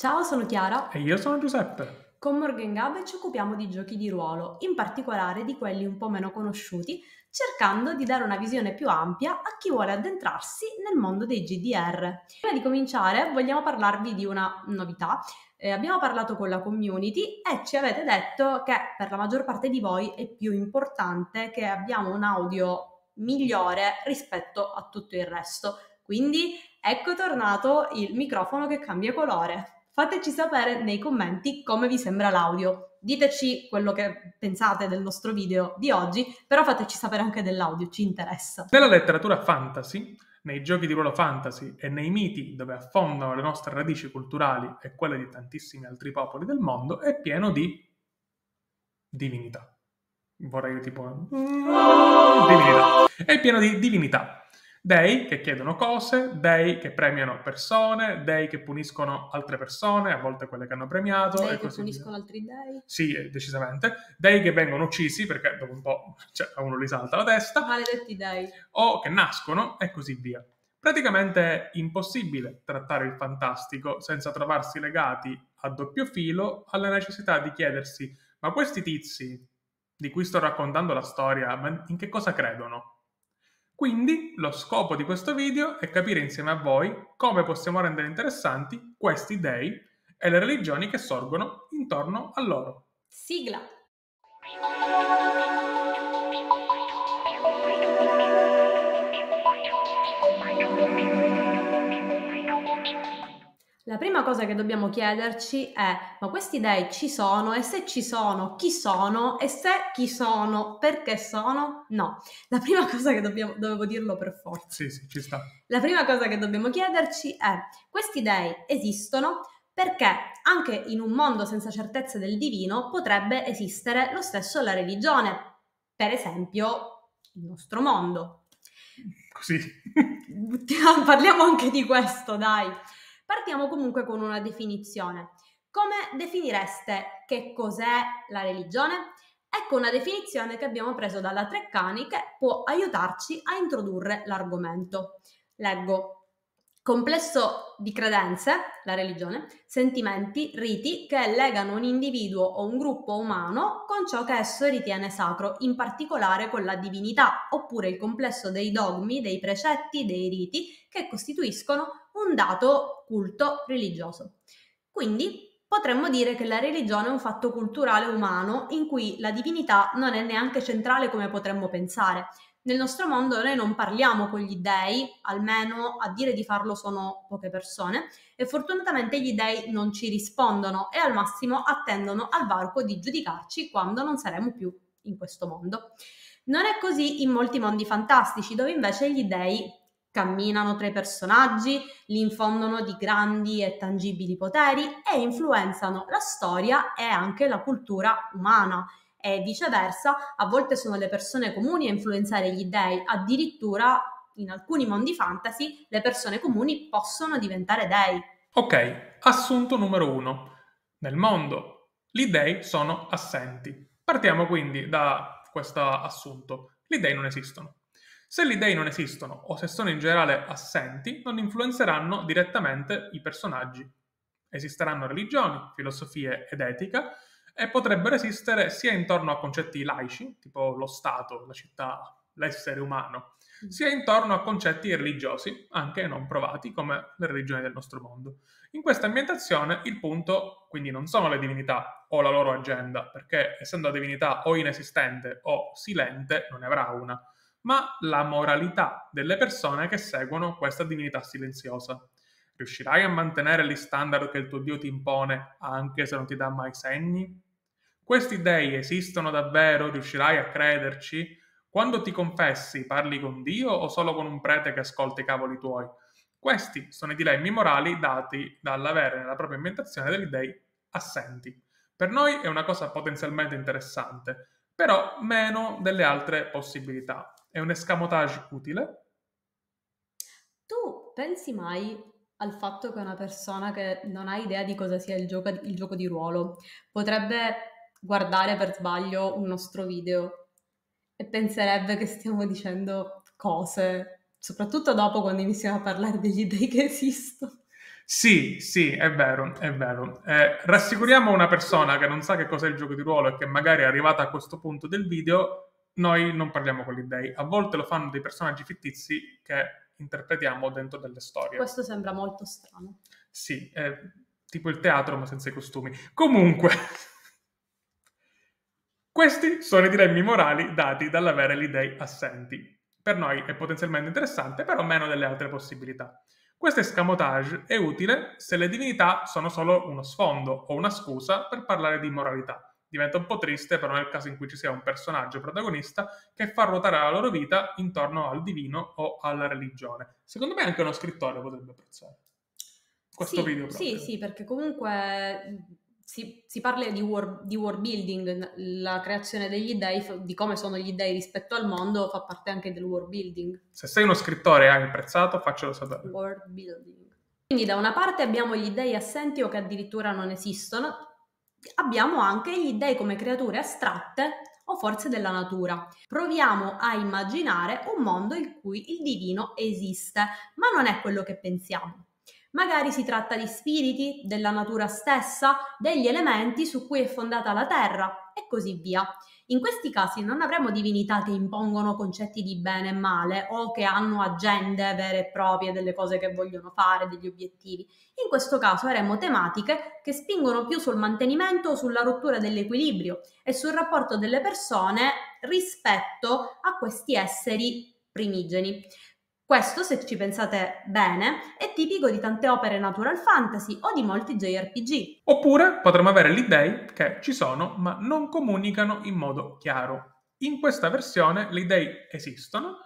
Ciao, sono Chiara. E io sono Giuseppe. Con Morgan Gab ci occupiamo di giochi di ruolo, in particolare di quelli un po' meno conosciuti, cercando di dare una visione più ampia a chi vuole addentrarsi nel mondo dei GDR. Prima di cominciare vogliamo parlarvi di una novità. Eh, abbiamo parlato con la community e ci avete detto che per la maggior parte di voi è più importante che abbiamo un audio migliore rispetto a tutto il resto. Quindi ecco tornato il microfono che cambia colore. Fateci sapere nei commenti come vi sembra l'audio. Diteci quello che pensate del nostro video di oggi, però fateci sapere anche dell'audio, ci interessa. Nella letteratura fantasy, nei giochi di ruolo fantasy e nei miti dove affondano le nostre radici culturali e quelle di tantissimi altri popoli del mondo, è pieno di divinità. Vorrei tipo... divinità. È pieno di divinità dei che chiedono cose, dei che premiano persone, dei che puniscono altre persone, a volte quelle che hanno premiato. Dei che puniscono via. altri dei. Sì, eh, decisamente. Dei che vengono uccisi perché dopo un po' cioè, a uno gli salta la testa. Maledetti dei. O che nascono e così via. Praticamente è impossibile trattare il fantastico senza trovarsi legati a doppio filo alla necessità di chiedersi ma questi tizi di cui sto raccontando la storia, in che cosa credono? Quindi lo scopo di questo video è capire insieme a voi come possiamo rendere interessanti questi dei e le religioni che sorgono intorno a loro. Sigla! La prima cosa che dobbiamo chiederci è ma questi dei ci sono e se ci sono chi sono e se chi sono perché sono? No, la prima cosa che dobbiamo, dovevo dirlo per forza. Sì, sì, ci sta. La prima cosa che dobbiamo chiederci è questi dei esistono perché anche in un mondo senza certezze del divino potrebbe esistere lo stesso la religione, per esempio il nostro mondo. Così. Parliamo anche di questo, dai. Partiamo comunque con una definizione. Come definireste che cos'è la religione? Ecco una definizione che abbiamo preso dalla Treccani che può aiutarci a introdurre l'argomento. Leggo. Complesso di credenze, la religione, sentimenti, riti che legano un individuo o un gruppo umano con ciò che esso ritiene sacro, in particolare con la divinità, oppure il complesso dei dogmi, dei precetti, dei riti che costituiscono un dato culto religioso. Quindi potremmo dire che la religione è un fatto culturale umano in cui la divinità non è neanche centrale come potremmo pensare. Nel nostro mondo noi non parliamo con gli dei, almeno a dire di farlo sono poche persone, e fortunatamente gli dei non ci rispondono e al massimo attendono al varco di giudicarci quando non saremo più in questo mondo. Non è così in molti mondi fantastici, dove invece gli dei camminano tra i personaggi, li infondono di grandi e tangibili poteri e influenzano la storia e anche la cultura umana. E viceversa, a volte sono le persone comuni a influenzare gli dei, addirittura in alcuni mondi fantasy le persone comuni possono diventare dei. Ok, assunto numero uno. Nel mondo gli dei sono assenti. Partiamo quindi da questo assunto. Gli dei non esistono. Se gli dei non esistono o se sono in generale assenti, non influenzeranno direttamente i personaggi. Esisteranno religioni, filosofie ed etica e potrebbero esistere sia intorno a concetti laici, tipo lo Stato, la città, l'essere umano, mm. sia intorno a concetti religiosi, anche non provati, come le religioni del nostro mondo. In questa ambientazione il punto quindi non sono le divinità o la loro agenda, perché essendo la divinità o inesistente o silente, non ne avrà una ma la moralità delle persone che seguono questa divinità silenziosa. Riuscirai a mantenere gli standard che il tuo Dio ti impone anche se non ti dà mai segni? Questi dei esistono davvero? Riuscirai a crederci? Quando ti confessi, parli con Dio o solo con un prete che ascolta i cavoli tuoi? Questi sono i dilemmi morali dati dall'avere nella propria ambientazione degli dei assenti. Per noi è una cosa potenzialmente interessante, però meno delle altre possibilità. È un escamotage utile? Tu pensi mai al fatto che una persona che non ha idea di cosa sia il gioco, il gioco di ruolo potrebbe guardare per sbaglio un nostro video e penserebbe che stiamo dicendo cose, soprattutto dopo quando iniziamo a parlare degli dei che esistono. Sì, sì, è vero, è vero. Eh, rassicuriamo una persona che non sa che cos'è il gioco di ruolo e che magari è arrivata a questo punto del video, noi non parliamo con gli dei. A volte lo fanno dei personaggi fittizi che interpretiamo dentro delle storie. Questo sembra molto strano. Sì, è tipo il teatro ma senza i costumi. Comunque, questi sono i dilemmi morali dati dall'avere gli dei assenti. Per noi è potenzialmente interessante, però meno delle altre possibilità. Questo escamotage è utile se le divinità sono solo uno sfondo o una scusa per parlare di moralità. Diventa un po' triste però nel caso in cui ci sia un personaggio protagonista che fa ruotare la loro vita intorno al divino o alla religione. Secondo me anche uno scrittore potrebbe apprezzare questo sì, video. Proprio. Sì, sì, perché comunque si, si, parla di, war, di world building, la creazione degli dei, di come sono gli dei rispetto al mondo, fa parte anche del world building. Se sei uno scrittore e hai apprezzato, faccelo sapere. World building. Quindi da una parte abbiamo gli dei assenti o che addirittura non esistono, abbiamo anche gli dei come creature astratte o forze della natura. Proviamo a immaginare un mondo in cui il divino esiste, ma non è quello che pensiamo. Magari si tratta di spiriti, della natura stessa, degli elementi su cui è fondata la Terra e così via. In questi casi non avremo divinità che impongono concetti di bene e male o che hanno agende vere e proprie delle cose che vogliono fare, degli obiettivi. In questo caso avremo tematiche che spingono più sul mantenimento o sulla rottura dell'equilibrio e sul rapporto delle persone rispetto a questi esseri primigeni. Questo, se ci pensate bene, è tipico di tante opere natural fantasy o di molti JRPG. Oppure potremmo avere gli dei che ci sono ma non comunicano in modo chiaro. In questa versione gli dei esistono,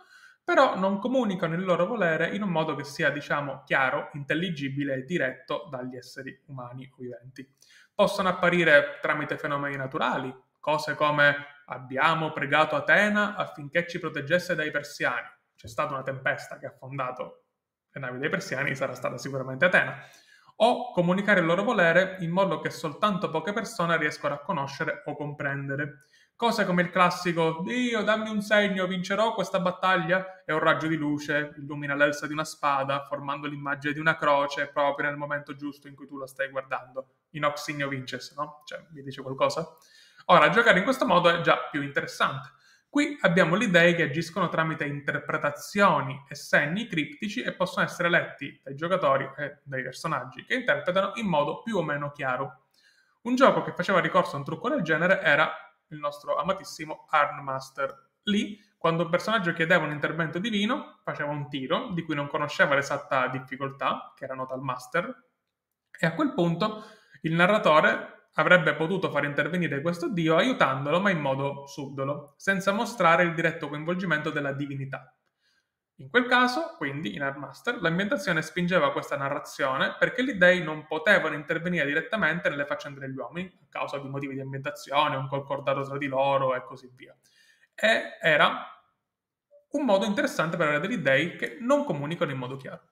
però non comunicano il loro volere in un modo che sia, diciamo, chiaro, intelligibile e diretto dagli esseri umani o viventi. Possono apparire tramite fenomeni naturali, cose come abbiamo pregato Atena affinché ci proteggesse dai persiani c'è stata una tempesta che ha affondato le navi dei persiani, sarà stata sicuramente Atena, o comunicare il loro volere in modo che soltanto poche persone riescono a conoscere o comprendere. Cose come il classico Dio, dammi un segno, vincerò questa battaglia e un raggio di luce illumina l'elsa di una spada, formando l'immagine di una croce proprio nel momento giusto in cui tu la stai guardando. In hoc signo vinces, no? Cioè, mi dice qualcosa? Ora, giocare in questo modo è già più interessante Qui abbiamo le idee che agiscono tramite interpretazioni e segni criptici e possono essere letti dai giocatori e dai personaggi che interpretano in modo più o meno chiaro. Un gioco che faceva ricorso a un trucco del genere era il nostro amatissimo Arnmaster. Lì, quando un personaggio chiedeva un intervento divino, faceva un tiro di cui non conosceva l'esatta difficoltà, che era nota al master, e a quel punto il narratore avrebbe potuto far intervenire questo dio aiutandolo ma in modo subdolo, senza mostrare il diretto coinvolgimento della divinità. In quel caso, quindi, in Artmaster, l'ambientazione spingeva questa narrazione perché gli dei non potevano intervenire direttamente nelle faccende degli uomini, a causa di motivi di ambientazione, un concordato tra di loro e così via. E era un modo interessante per avere degli dei che non comunicano in modo chiaro.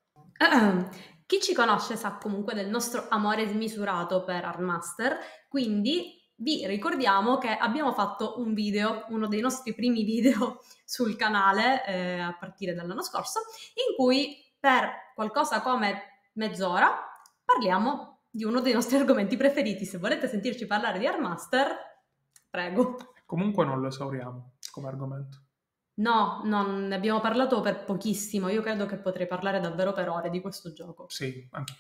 Chi ci conosce sa comunque del nostro amore smisurato per Artmaster, quindi vi ricordiamo che abbiamo fatto un video, uno dei nostri primi video sul canale eh, a partire dall'anno scorso, in cui per qualcosa come mezz'ora parliamo di uno dei nostri argomenti preferiti. Se volete sentirci parlare di Artmaster, prego. Comunque non lo esauriamo come argomento. No, non ne abbiamo parlato per pochissimo. Io credo che potrei parlare davvero per ore di questo gioco. Sì, anche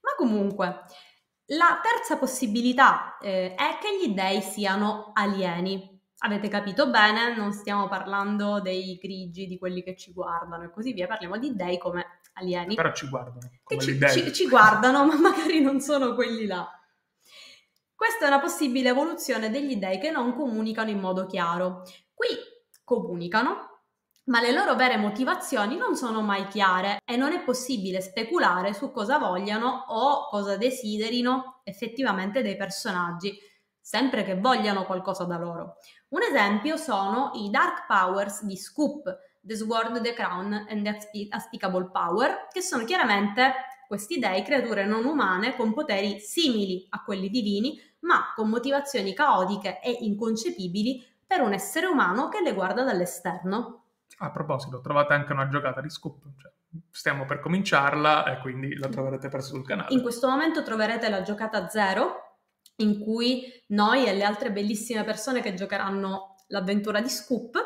Ma comunque, la terza possibilità eh, è che gli dei siano alieni. Avete capito bene, non stiamo parlando dei grigi, di quelli che ci guardano e così via, parliamo di dei come alieni. Però ci guardano. Come ci, ci, ci guardano, ma magari non sono quelli là. Questa è una possibile evoluzione degli dei che non comunicano in modo chiaro. Qui comunicano, ma le loro vere motivazioni non sono mai chiare e non è possibile speculare su cosa vogliano o cosa desiderino effettivamente dei personaggi, sempre che vogliano qualcosa da loro. Un esempio sono i Dark Powers di Scoop, The Sword, The Crown and The Unspeakable Power, che sono chiaramente questi dei creature non umane con poteri simili a quelli divini, ma con motivazioni caotiche e inconcepibili per un essere umano che le guarda dall'esterno. A proposito, trovate anche una giocata di Scoop, cioè stiamo per cominciarla e quindi la troverete presto sul canale. In questo momento troverete la giocata zero, in cui noi e le altre bellissime persone che giocheranno l'avventura di Scoop,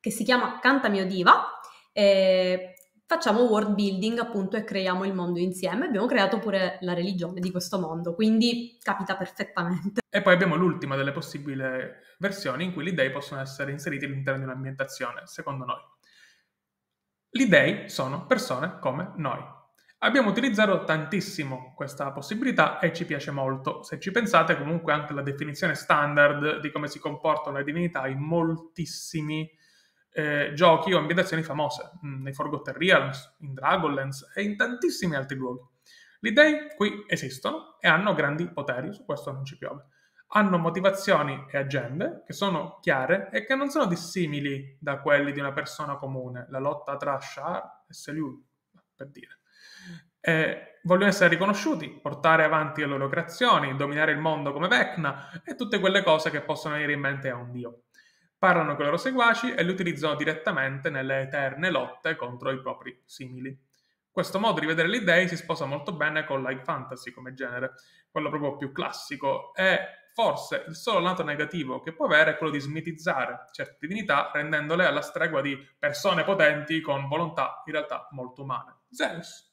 che si chiama Canta mio diva, eh, facciamo world building appunto e creiamo il mondo insieme. Abbiamo creato pure la religione di questo mondo, quindi capita perfettamente. E poi abbiamo l'ultima delle possibili versioni in cui gli dei possono essere inseriti all'interno di un'ambientazione, secondo noi. Gli dei sono persone come noi. Abbiamo utilizzato tantissimo questa possibilità e ci piace molto. Se ci pensate, comunque anche la definizione standard di come si comportano le divinità in moltissimi eh, giochi o ambientazioni famose, mm, nei Forgotten Realms, in Dragonlance e in tantissimi altri luoghi. Gli dei qui esistono e hanno grandi poteri, su questo non ci piove. Hanno motivazioni e agende che sono chiare e che non sono dissimili da quelli di una persona comune, la lotta tra Shar e Seliul, per dire. E vogliono essere riconosciuti, portare avanti le loro creazioni, dominare il mondo come Vecna e tutte quelle cose che possono venire in mente a un dio parlano con i loro seguaci e li utilizzano direttamente nelle eterne lotte contro i propri simili. Questo modo di vedere gli dei si sposa molto bene con l'high fantasy come genere, quello proprio più classico, e forse il solo lato negativo che può avere è quello di smitizzare certe divinità rendendole alla stregua di persone potenti con volontà in realtà molto umane. Zeus.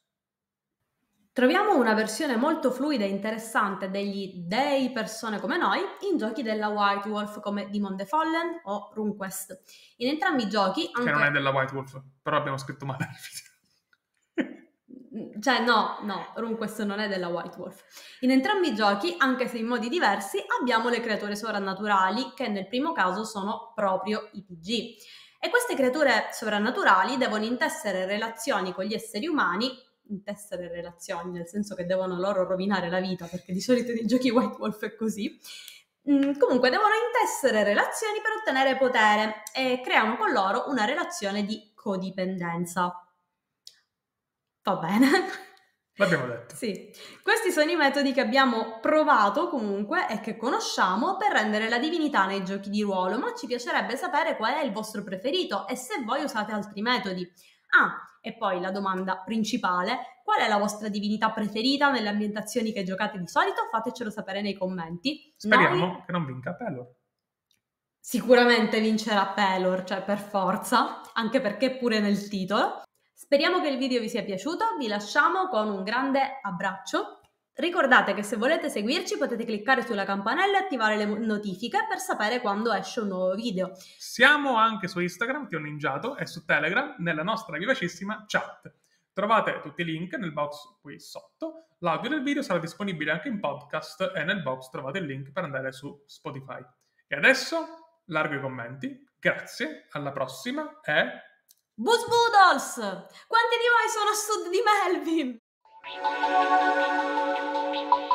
Troviamo una versione molto fluida e interessante degli dei persone come noi in giochi della White Wolf come Demon the Fallen o RuneQuest. In entrambi i giochi... Anche... Che non è della White Wolf, però abbiamo scritto male Cioè no, no, RuneQuest non è della White Wolf. In entrambi i giochi, anche se in modi diversi, abbiamo le creature sovrannaturali che nel primo caso sono proprio i PG. E queste creature sovrannaturali devono intessere relazioni con gli esseri umani intessere relazioni, nel senso che devono loro rovinare la vita, perché di solito nei giochi White Wolf è così. Mm, comunque devono intessere relazioni per ottenere potere e creano con loro una relazione di codipendenza. Va bene. L'abbiamo detto. Sì, questi sono i metodi che abbiamo provato comunque e che conosciamo per rendere la divinità nei giochi di ruolo, ma ci piacerebbe sapere qual è il vostro preferito e se voi usate altri metodi. Ah, e poi la domanda principale, qual è la vostra divinità preferita nelle ambientazioni che giocate di solito? Fatecelo sapere nei commenti. Speriamo Noi... che non vinca Pelor. Sicuramente vincerà Pelor, cioè per forza, anche perché pure nel titolo. Speriamo che il video vi sia piaciuto, vi lasciamo con un grande abbraccio Ricordate che se volete seguirci potete cliccare sulla campanella e attivare le notifiche per sapere quando esce un nuovo video. Siamo anche su Instagram, Tio Ninjato, e su Telegram nella nostra vivacissima chat. Trovate tutti i link nel box qui sotto. L'audio del video sarà disponibile anche in podcast e nel box trovate il link per andare su Spotify. E adesso largo i commenti. Grazie, alla prossima e... Boost Boodles! Quanti di voi sono a sud di Melvin? Thank you.